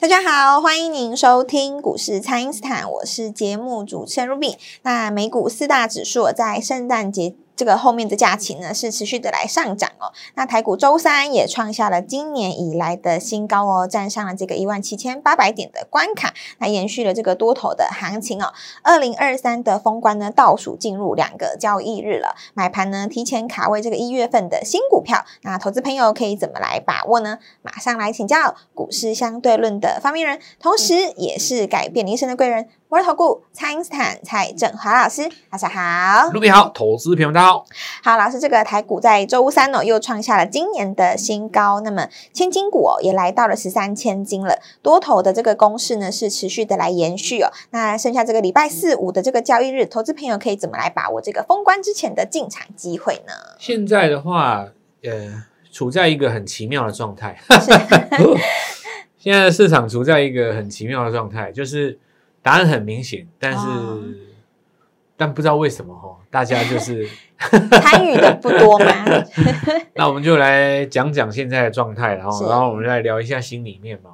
大家好，欢迎您收听股市蔡因斯坦，我是节目主持人 Ruby。那美股四大指数在圣诞节。这个后面的假期呢，是持续的来上涨哦。那台股周三也创下了今年以来的新高哦，站上了这个一万七千八百点的关卡，那延续了这个多头的行情哦。二零二三的封关呢，倒数进入两个交易日了，买盘呢提前卡位这个一月份的新股票，那投资朋友可以怎么来把握呢？马上来请教股市相对论的发明人，同时也是改变人生的贵人。摩尔投顾蔡因斯坦蔡正华老师，大家好，卢比好，投资朋友大家好，好老师，这个台股在周三哦又创下了今年的新高，那么千金股哦也来到了十三千金了，多头的这个攻势呢是持续的来延续哦，那剩下这个礼拜四五的这个交易日，投资朋友可以怎么来把握这个封关之前的进场机会呢？现在的话，呃，处在一个很奇妙的状态，是 现在的市场处在一个很奇妙的状态，就是。答案很明显，但是、哦、但不知道为什么哈，大家就是 参与的不多嘛。那我们就来讲讲现在的状态，然后然后我们来聊一下心里面嘛。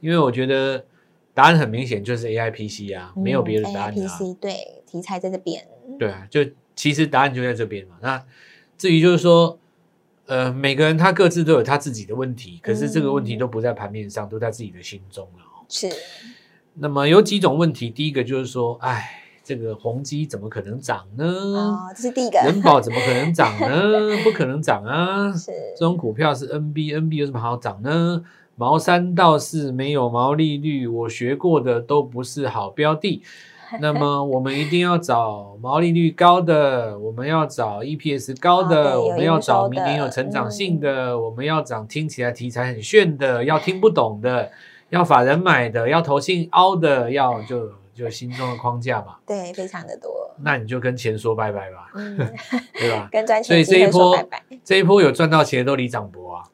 因为我觉得答案很明显，就是 A I P C 啊，没有别的答案、啊。A I P C 对，题材在这边。对啊，就其实答案就在这边嘛。那至于就是说，呃，每个人他各自都有他自己的问题，可是这个问题都不在盘面上，都在自己的心中了。是。那么有几种问题，第一个就是说，哎，这个宏基怎么可能涨呢？哦，这是第一个。人保怎么可能涨呢？不可能涨啊！是这种股票是 NB，NB 有什么好涨呢？毛三到四没有毛利率，我学过的都不是好标的。那么我们一定要找毛利率高的，我们要找 EPS 高的，哦、我们要找明年有成长性的，嗯、我们要找听起来题材很炫的，要听不懂的。要法人买的，要投信凹的，要就就心中的框架嘛。对，非常的多。那你就跟钱说拜拜吧，嗯、对吧？跟赚钱所以这一波，这一波有赚到钱的都李长博啊。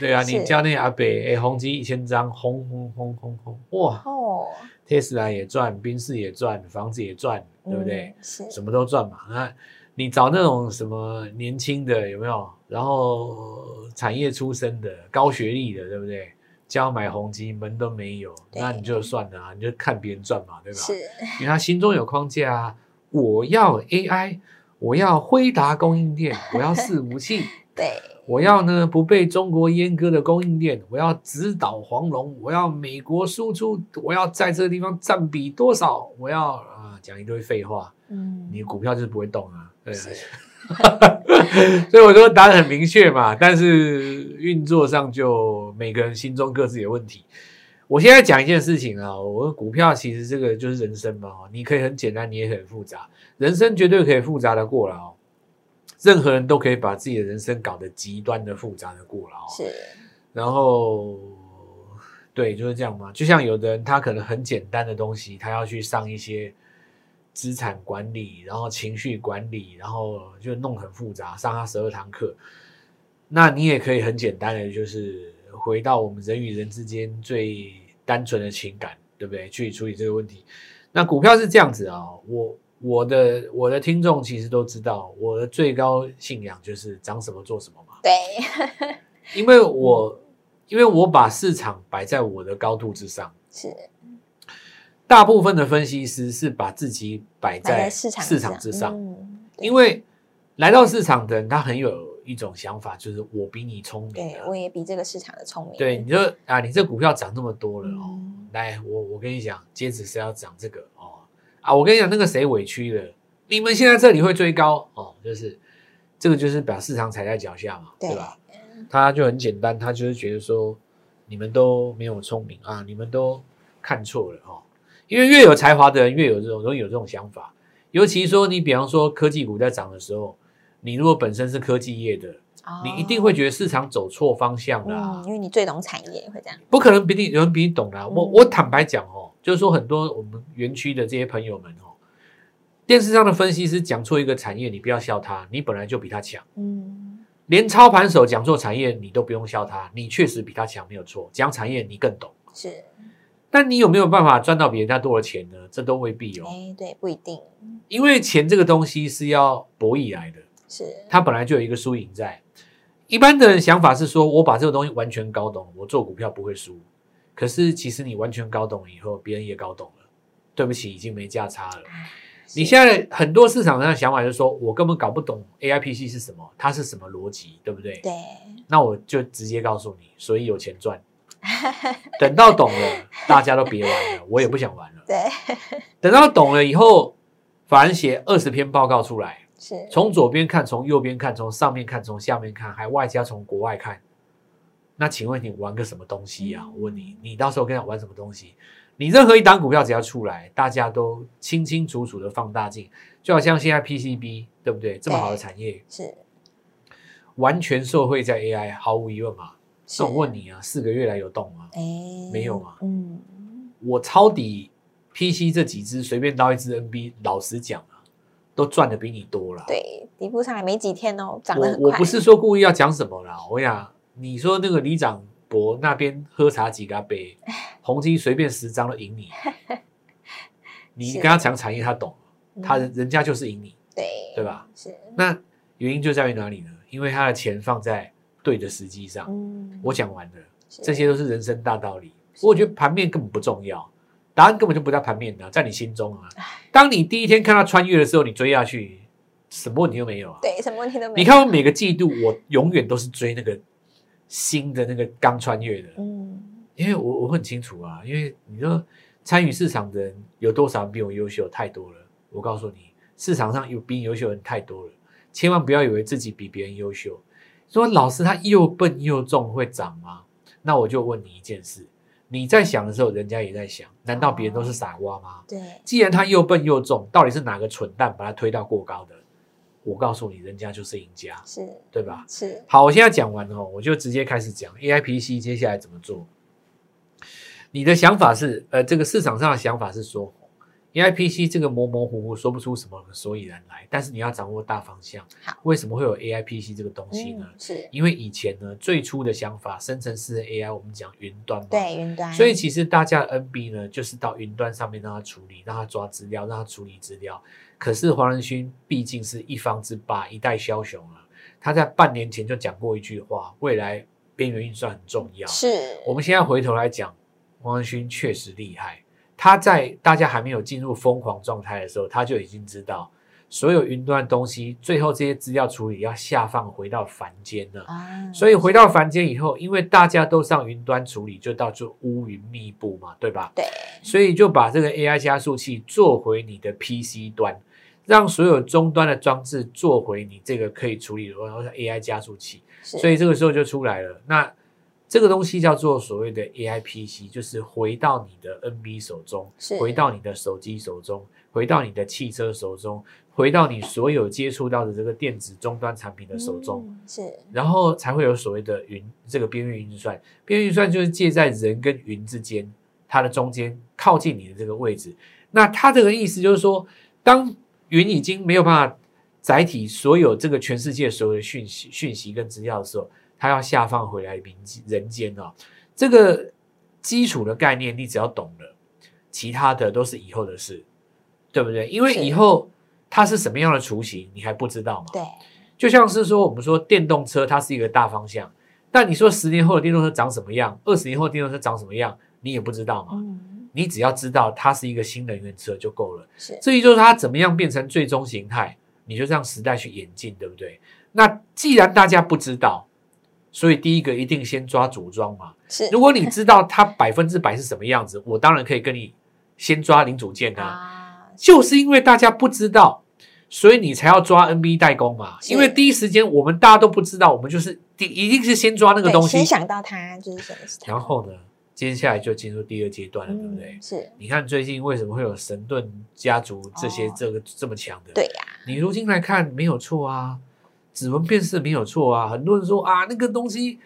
对啊，你 叫那阿北，哎，宏基一千张，轰轰轰轰轰，哇！哦，特斯拉也赚，宾士也赚，房子也赚，对不对？嗯、是，什么都赚嘛。那你找那种什么年轻的有没有？然后产业出身的，高学历的，对不对？教买宏基门都没有，那你就算了啊，你就看别人赚嘛，对吧？是，因为他心中有框架啊，我要 AI，我要辉达供应链，我要伺服器，对，我要呢不被中国阉割的供应链，我要直捣黄龙，我要美国输出，我要在这个地方占比多少，我要啊讲一堆废话，嗯，你股票就是不会动啊，对。所以我说答案很明确嘛，但是运作上就每个人心中各自有问题。我现在讲一件事情啊，我的股票其实这个就是人生嘛，你可以很简单，你也很复杂，人生绝对可以复杂的过了哦。任何人都可以把自己的人生搞得极端的复杂的过了哦。是，然后对，就是这样嘛。就像有的人他可能很简单的东西，他要去上一些。资产管理，然后情绪管理，然后就弄很复杂，上他十二堂课。那你也可以很简单的，就是回到我们人与人之间最单纯的情感，对不对？去处理这个问题。那股票是这样子啊、哦，我我的我的听众其实都知道，我的最高信仰就是涨什么做什么嘛。对，因为我因为我把市场摆在我的高度之上。是。大部分的分析师是把自己摆在市场之上，因为来到市场的人，他很有一种想法，就是我比你聪明，对，我也比这个市场的聪明。对，你说啊，你这股票涨那么多了哦，来，我我跟你讲，接着是要涨这个？哦，啊，我跟你讲，那个谁委屈了，你们现在这里会追高哦，就是这个就是把市场踩在脚下嘛，对吧？他就很简单，他就是觉得说你们都没有聪明啊，你们都看错了哦。因为越有才华的人越有这种容易有这种想法，尤其说你比方说科技股在涨的时候，你如果本身是科技业的，哦、你一定会觉得市场走错方向啦、啊嗯，因为你最懂产业会这样，不可能比你有人比你懂啦、啊。嗯、我我坦白讲哦，就是说很多我们园区的这些朋友们哦，电视上的分析师讲错一个产业，你不要笑他，你本来就比他强。嗯，连操盘手讲错产业，你都不用笑他，你确实比他强没有错。讲产业你更懂，是。但你有没有办法赚到比人家多的钱呢？这都未必哦。哎，对，不一定。因为钱这个东西是要博弈来的，是它本来就有一个输赢在。一般的人想法是说，我把这个东西完全搞懂，我做股票不会输。可是其实你完全搞懂以后，别人也搞懂了。对不起，已经没价差了。你现在很多市场上的想法就是说，我根本搞不懂 AIPC 是什么，它是什么逻辑，对不对？对。那我就直接告诉你，所以有钱赚。等到懂了，大家都别玩了，我也不想玩了。对。等到懂了以后，法人写二十篇报告出来，是从左边看，从右边看，从上面看，从下面看，还外加从国外看。那请问你玩个什么东西呀、啊？我问你，你到时候跟他玩什么东西？你任何一档股票只要出来，大家都清清楚楚的放大镜，就好像现在 PCB 对不对？这么好的产业是完全受惠在 AI，毫无疑问嘛。那我问你啊，四个月来有动吗？哎，没有啊。嗯，我抄底 PC 这几只，随便捞一只 NB，老实讲啊，都赚的比你多了。对，底部上来没几天哦，涨得很快。我我不是说故意要讲什么啦，我想你说那个李长博那边喝茶几个杯，宏碁随便十张都赢你。你跟他讲产业，他懂，他人家就是赢你，对对吧？是。那原因就在于哪里呢？因为他的钱放在对的时机上。嗯，我讲完了，这些都是人生大道理。我觉得盘面根本不重要，答案根本就不在盘面的，在你心中啊。当你第一天看到穿越的时候，你追下去，什么问题都没有啊。对，什么问题都没有。你看我每个季度，我永远都是追那个。新的那个刚穿越的，嗯，因为我我很清楚啊，因为你说参与市场的人有多少人比我优秀？太多了。我告诉你，市场上有比你优秀的人太多了，千万不要以为自己比别人优秀。说老师他又笨又重会涨吗？那我就问你一件事：你在想的时候，人家也在想，难道别人都是傻瓜吗？对，既然他又笨又重，到底是哪个蠢蛋把他推到过高的？我告诉你，人家就是赢家，是对吧？是。好，我现在讲完哦，我就直接开始讲 AIPC 接下来怎么做。你的想法是，呃，这个市场上的想法是说，AIPC 这个模模糊糊说不出什么所以然来，但是你要掌握大方向。好，为什么会有 AIPC 这个东西呢？嗯、是因为以前呢，最初的想法，生成式的 AI，我们讲云端嘛，对，云端。所以其实大家的 NB 呢，就是到云端上面让它处理，让它抓资料，让它处理资料。可是黄仁勋毕竟是一方之霸，一代枭雄啊。他在半年前就讲过一句话：未来边缘运算很重要。是，我们现在回头来讲，黄仁勋确实厉害。他在大家还没有进入疯狂状态的时候，他就已经知道所有云端的东西，最后这些资料处理要下放回到凡间了。啊，所以回到凡间以后，因为大家都上云端处理，就到就乌云密布嘛，对吧？对。所以就把这个 AI 加速器做回你的 PC 端。让所有终端的装置做回你这个可以处理的，然后是 AI 加速器，所以这个时候就出来了。那这个东西叫做所谓的 AI PC，就是回到你的 NB 手中，回到你的手机手中，回到你的汽车手中，回到你所有接触到的这个电子终端产品的手中，嗯、是，然后才会有所谓的云这个边缘运算。边缘运算就是借在人跟云之间，它的中间靠近你的这个位置。那它这个意思就是说，当云已经没有办法载体所有这个全世界所有的讯息、讯息跟资料的时候，它要下放回来民人间哦。这个基础的概念你只要懂了，其他的都是以后的事，对不对？因为以后它是什么样的雏形，你还不知道嘛。对，就像是说我们说电动车它是一个大方向，但你说十年后的电动车长什么样，二十年后的电动车长什么样，你也不知道嘛。嗯你只要知道它是一个新能源车就够了。是，至于就是它怎么样变成最终形态，你就让时代去演进，对不对？那既然大家不知道，所以第一个一定先抓组装嘛。是，如果你知道它 百分之百是什么样子，我当然可以跟你先抓零组件啊。啊，就是因为大家不知道，所以你才要抓 NB 代工嘛。因为第一时间我们大家都不知道，我们就是第一定是先抓那个东西，先想到它就是什么。然后呢？接下来就进入第二阶段了，对不对？嗯、是。你看最近为什么会有神盾家族这些这个这么强的？对呀。你如今来看没有错啊，指纹辨识没有错啊。很多人说啊，那个东西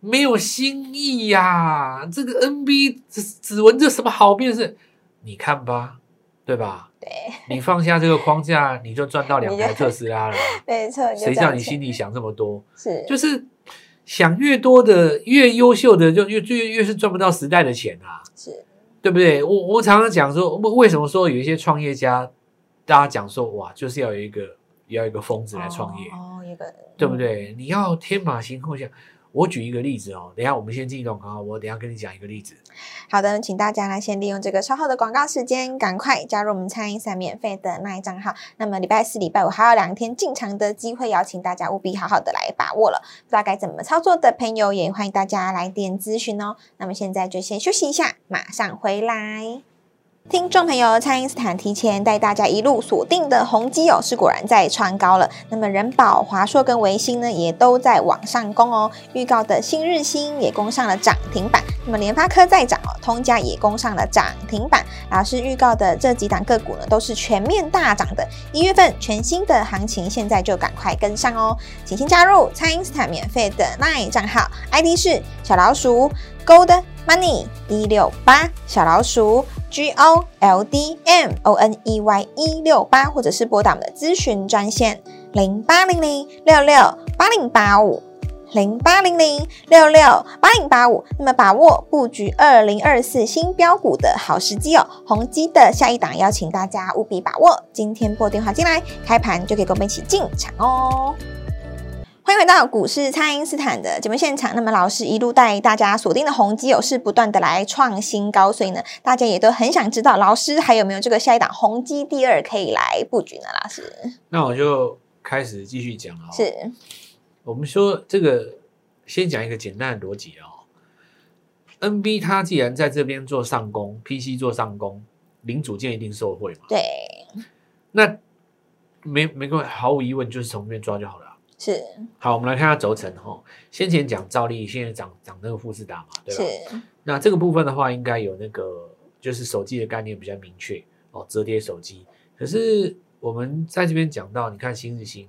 没有新意呀，这个 NB 指指纹这什么好辨识？你看吧，对吧？对。你放下这个框架，你就赚到两台特斯拉了。没错。谁叫你心里想这么多？是。就是。想越多的越优秀的就越越越是赚不到时代的钱啊，是对不对？我我常常讲说，为什么说有一些创业家，大家讲说哇，就是要有一个要一个疯子来创业哦，哦，一个对不对？你要天马行空想，我举一个例子哦，等一下我们先进一段广告，我等一下跟你讲一个例子。好的，请大家来先利用这个稍后的广告时间，赶快加入我们蔡因斯坦免费的 LINE 账号。那么礼拜四、礼拜五还有两天进场的机会，邀请大家务必好好的来把握了。不知道该怎么操作的朋友，也欢迎大家来电咨询哦。那么现在就先休息一下，马上回来。听众朋友，蔡因斯坦提前带大家一路锁定的宏基哦，是果然在穿高了。那么人保、华硕跟维新呢，也都在往上攻哦。预告的新日新也攻上了涨停板。那么联发科在涨哦，通家也攻上了涨停板。老师预告的这几档个股呢，都是全面大涨的。一月份全新的行情，现在就赶快跟上哦。请先加入蔡因斯坦免费的 LINE 账号，ID 是小老鼠 Gold Money 一六八小老鼠。G O L D M O N E Y 一六八，或者是拨打我们的咨询专线零八零零六六八零八五零八零零六六八零八五。那么把握布局二零二四新标股的好时机哦，宏基的下一档邀请大家务必把握，今天拨电话进来，开盘就可以跟我们一起进场哦。欢迎回到股市，蔡因斯坦的节目现场。那么老师一路带大家锁定的宏基有是不断的来创新高，所以呢，大家也都很想知道老师还有没有这个下一档宏基第二可以来布局呢？老师，那我就开始继续讲了。是，我们说这个先讲一个简单的逻辑哦。NB 它既然在这边做上攻，PC 做上攻，零组件一定受惠嘛？对。那没没关系，毫无疑问就是从这边抓就好了。是，好，我们来看下轴承哈。先前讲兆利，现在讲讲那个富士达嘛，对吧？是。那这个部分的话，应该有那个就是手机的概念比较明确哦，折叠手机。可是我们在这边讲到，你看新日新，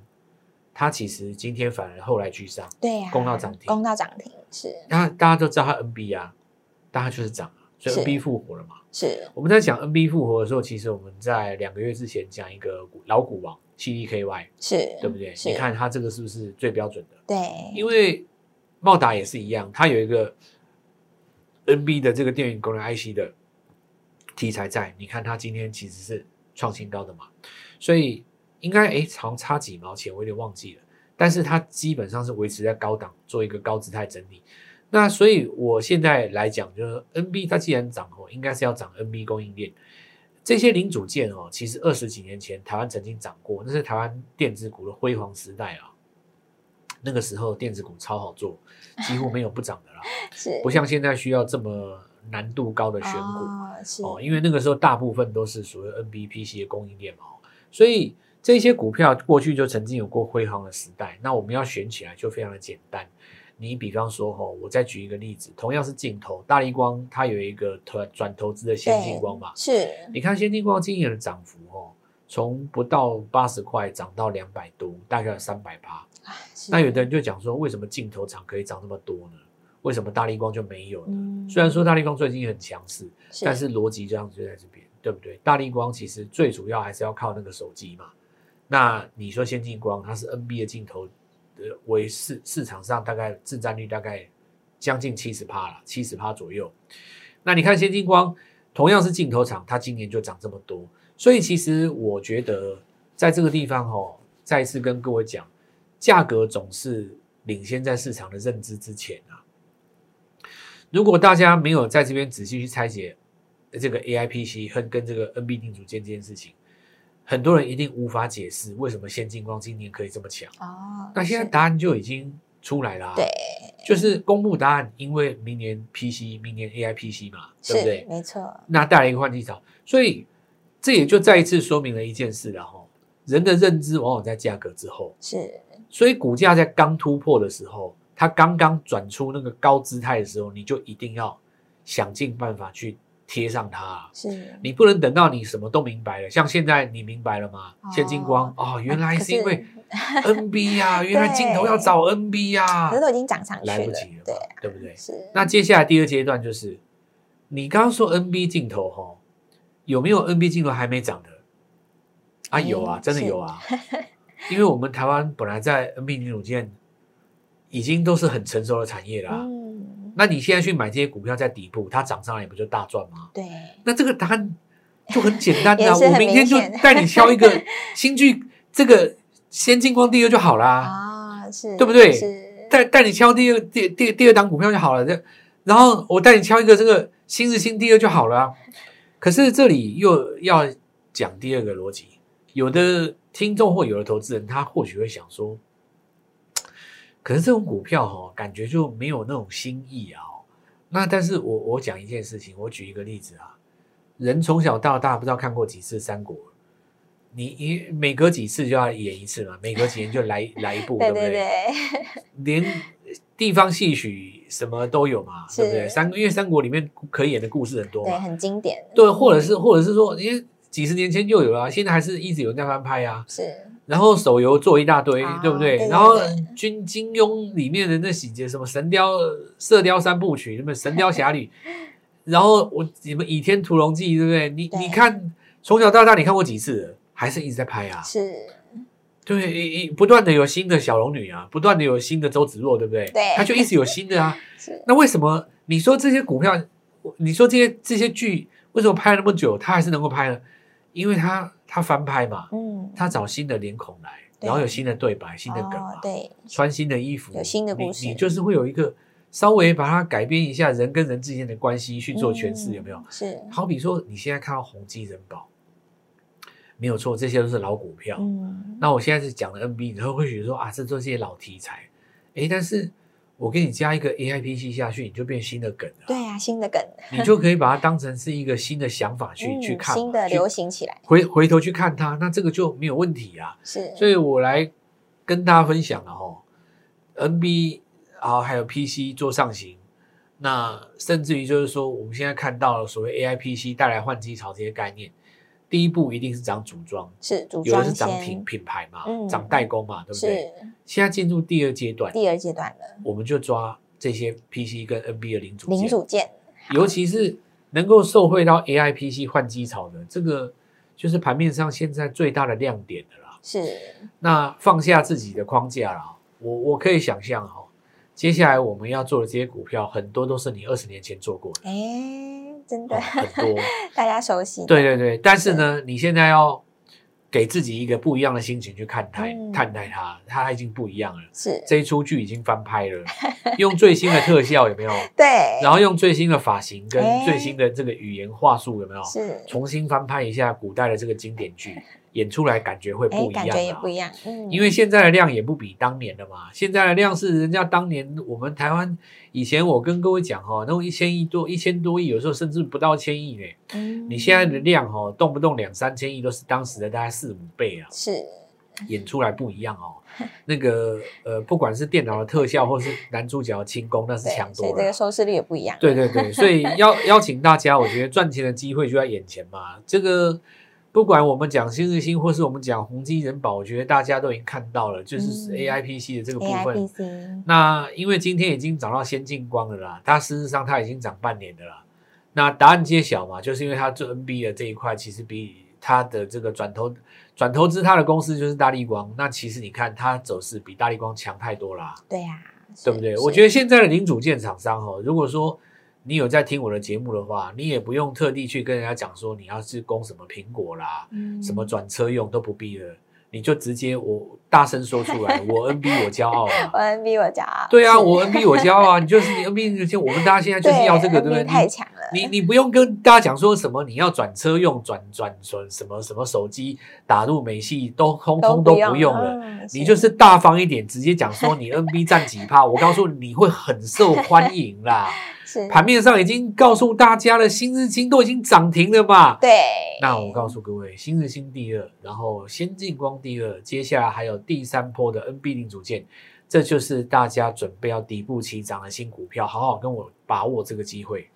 它其实今天反而后来居上，对呀、啊，攻到涨停，攻到涨停是。那大家都知道它 NB 啊，大家就是涨啊，所以 NB 复活了嘛。是。我们在讲 NB 复活的时候，其实我们在两个月之前讲一个老股王。CDKY 是对不对？你看它这个是不是最标准的？对，因为茂达也是一样，它有一个 NB 的这个电源功能 IC 的题材在。你看它今天其实是创新高的嘛，所以应该哎，长差几毛钱，我有点忘记了。但是它基本上是维持在高档，做一个高姿态整理。那所以我现在来讲，就是 NB 它既然涨哦，应该是要涨 NB 供应链。这些零组件哦，其实二十几年前台湾曾经涨过，那是台湾电子股的辉煌时代啊。那个时候电子股超好做，几乎没有不涨的啦。是，不像现在需要这么难度高的选股哦，哦，因为那个时候大部分都是属于 NBPC 的供应链嘛，所以这些股票过去就曾经有过辉煌的时代。那我们要选起来就非常的简单。你比方说哈，我再举一个例子，同样是镜头，大立光它有一个转转投资的先进光嘛，是，你看先进光今年的涨幅哦，从不到八十块涨到两百多，大概有三百趴。那有的人就讲说，为什么镜头厂可以涨那么多呢？为什么大立光就没有呢？嗯、虽然说大立光最近很强势，但是逻辑这样就在这边，对不对？大立光其实最主要还是要靠那个手机嘛。那你说先进光它是 NB 的镜头。为市市场上大概市占率大概将近七十趴了，七十趴左右。那你看先进光，同样是镜头厂，它今年就涨这么多。所以其实我觉得在这个地方哦，再次跟各位讲，价格总是领先在市场的认知之前啊。如果大家没有在这边仔细去拆解这个 AIPC 和跟这个 NB 零组件这件事情。很多人一定无法解释为什么先进光今年可以这么强哦。那现在答案就已经出来了，啊，对，就是公布答案，因为明年 PC，明年 AI PC 嘛，对不对？没错。那带来一个换季潮，所以这也就再一次说明了一件事了哈，人的认知往往在价格之后，是。所以股价在刚突破的时候，它刚刚转出那个高姿态的时候，你就一定要想尽办法去。贴上它，是你不能等到你什么都明白了。像现在你明白了吗？现金光哦，原来是因为 NB 呀，原来镜头要找 NB 呀，可是都已经涨上去了，来不及了，对对不对？是。那接下来第二阶段就是，你刚刚说 NB 镜头哈，有没有 NB 镜头还没涨的？啊，有啊，真的有啊，因为我们台湾本来在 NB 零组件已经都是很成熟的产业啦。那你现在去买这些股票在底部，它涨上来不就大赚吗？对。那这个答案就很简单的，我明天就带你挑一个新剧这个先进光第二就好啦。啊，是，对不对？是。带带你敲第二第第第二档股票就好了，这然后我带你敲一个这个新日新第二就好了啊。可是这里又要讲第二个逻辑，有的听众或有的投资人，他或许会想说，可是这种股票哈，感觉就没有那种新意啊。那但是我我讲一件事情，我举一个例子啊，人从小到大不知道看过几次三国。你你每隔几次就要演一次嘛，每隔几年就来来一部，对不对？对对对，连地方戏曲什么都有嘛，对不对？三因为三国里面可以演的故事很多嘛，对，很经典。对，或者是或者是说，因为几十年前就有了，现在还是一直有人在翻拍啊。是。然后手游做一大堆，哦、对不对？对对对，然后军金庸里面的那几节，什么神雕、射雕三部曲，什么神雕侠侣，然后我你们倚天屠龙记，对不对？你对你看从小到大你看过几次了？还是一直在拍啊，是，对，一一不断的有新的小龙女啊，不断的有新的周芷若，对不对？对，他就一直有新的啊。那为什么你说这些股票，你说这些这些剧为什么拍了那么久，他还是能够拍呢？因为他他翻拍嘛，嗯，他找新的脸孔来，然后有新的对白、新的梗嘛，对，穿新的衣服，有新的故事，你就是会有一个稍微把它改编一下人跟人之间的关系去做诠释，有没有？是，好比说你现在看到宏基人保。没有错，这些都是老股票。嗯，那我现在是讲的 NB，你会会觉得说啊，这都是些老题材。诶，但是我给你加一个 AIPC 下去，你就变新的梗了。对呀、啊，新的梗，你就可以把它当成是一个新的想法去、嗯、去看，新的流行起来。回回头去看它，那这个就没有问题啊。是，所以我来跟大家分享了哦，NB 啊，还有 PC 做上行，那甚至于就是说，我们现在看到了所谓 AIPC 带来换机潮这些概念。第一步一定是涨组装，是组装，有的是涨品品牌嘛，涨、嗯、代工嘛，对不对？是现在进入第二阶段，第二阶段了，我们就抓这些 PC 跟 NB 的零组件，零组件，尤其是能够受惠到 AI PC 换机潮的，这个就是盘面上现在最大的亮点的啦。是，那放下自己的框架啦，我我可以想象哈，接下来我们要做的这些股票，很多都是你二十年前做过的。欸真的、哦、很多，大家熟悉。对对对，但是呢，你现在要给自己一个不一样的心情去看待、嗯、看待它，它已经不一样了。是这一出剧已经翻拍了，用最新的特效有没有？对，然后用最新的发型跟最新的这个语言话术有没有？是重新翻拍一下古代的这个经典剧。演出来感觉会不一样，感觉也不一样，嗯，因为现在的量也不比当年的嘛，现在的量是人家当年我们台湾以前我跟各位讲哈，那种一千亿多、一千多亿，有时候甚至不到千亿呢。嗯，你现在的量哦，动不动两三千亿都是当时的大概四五倍啊，是演出来不一样哦。那个呃，不管是电脑的特效，或是男主角的轻功，那是强多了，这个收视率也不一样。对对对，所以邀 邀请大家，我觉得赚钱的机会就在眼前嘛，这个。不管我们讲新日新，或是我们讲宏基人保，我觉得大家都已经看到了，就是 AIPC 的这个部分。嗯、那因为今天已经涨到先进光了啦，它事实上它已经涨半年的啦。那答案揭晓嘛，就是因为它做 NB 的这一块，其实比它的这个转投转投资它的公司就是大力光。那其实你看它走势比大力光强太多啦。对呀、啊，对不对？我觉得现在的零组件厂商哦，如果说。你有在听我的节目的话，你也不用特地去跟人家讲说你要是供什么苹果啦，嗯、什么转车用都不必了，你就直接我大声说出来，我 NB 我骄傲啊，我 NB 我骄傲，对啊，我 NB 我骄傲啊，你就是你 NB 就我们大家现在就是要这个，对不对？太强了，你你不用跟大家讲说什么你要转车用转转转什么什么手机打入美系都通通都不用了，嗯、你就是大方一点，直接讲说你 NB 占几趴，我告诉你你会很受欢迎啦。盘面上已经告诉大家了，新日新都已经涨停了嘛？对。那我告诉各位，新日新第二，然后先进光第二，接下来还有第三波的 NB 零组件，这就是大家准备要底部起涨的新股票，好好跟我把握这个机会。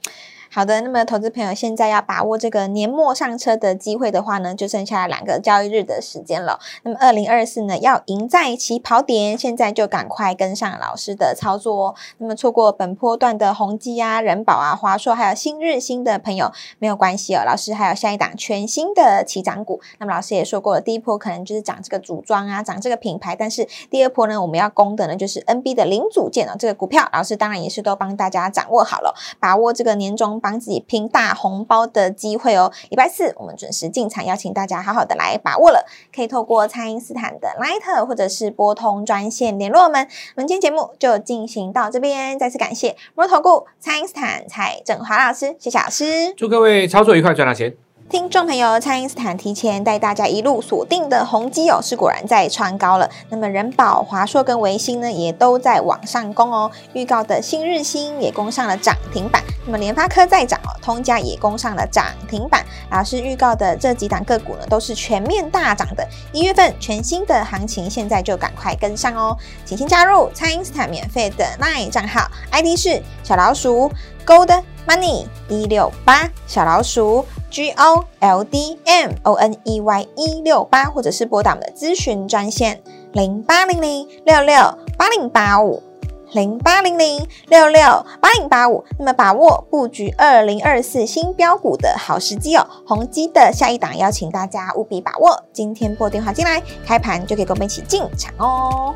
好的，那么投资朋友现在要把握这个年末上车的机会的话呢，就剩下两个交易日的时间了。那么二零二四呢，要赢在起跑点，现在就赶快跟上老师的操作哦。那么错过本波段的宏基啊、人保啊、华硕还有新日兴的朋友没有关系哦，老师还有下一档全新的起涨股。那么老师也说过了，第一波可能就是涨这个组装啊，涨这个品牌，但是第二波呢，我们要攻的呢就是 NB 的零组件哦。这个股票老师当然也是都帮大家掌握好了，把握这个年终。帮自己拼大红包的机会哦。礼拜四我们准时进场，邀请大家好好的来把握了。可以透过蔡因斯坦的 Line 或者是拨通专线联络我们。我们今天节目就进行到这边，再次感谢摩投顾蔡因斯坦蔡振华老师，谢谢老师，祝各位操作愉快，赚到钱。听众朋友，蔡因斯坦提前带大家一路锁定的宏基哦，是果然在创高了。那么人保、华硕跟维新呢，也都在往上攻哦。预告的新日新也攻上了涨停板。那么联发科再涨哦，通家也攻上了涨停板。老师预告的这几档个股呢，都是全面大涨的。一月份全新的行情，现在就赶快跟上哦。请先加入蔡因斯坦免费的 LINE 账号，ID 是小老鼠 Gold Money 一六八小老鼠。G O L D M O N E Y 一六八，或者是拨打我们的咨询专线零八零零六六八零八五零八零零六六八零八五。那么把握布局二零二四新标股的好时机哦，宏基的下一档邀请大家务必把握。今天拨电话进来，开盘就可以跟我们一起进场哦。